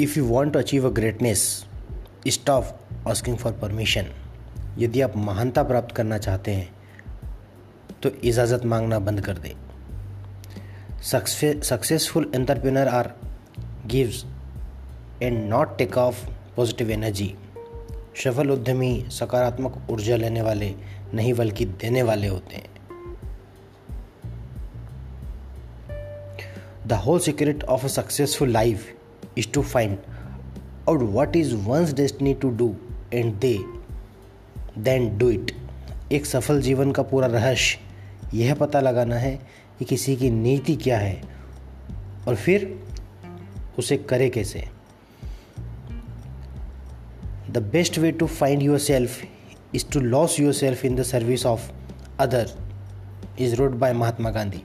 If you want to achieve a greatness stop asking for permission यदि आप महानता प्राप्त करना चाहते हैं तो इजाज़त मांगना बंद कर दें। Successful entrepreneur are gives and not take of positive energy सफल उद्यमी सकारात्मक ऊर्जा लेने वाले, नहीं बल्कि देने वाले होते हैं। The whole secret of a successful life is to find out what is one's destiny to do and they then do it एक सफल जीवन का पूरा रहस्य यह पता लगाना है कि किसी की नीति क्या है और फिर उसे करे कैसे। The best way to find yourself is to lose yourself in the service of other is road by Mahatma Gandhi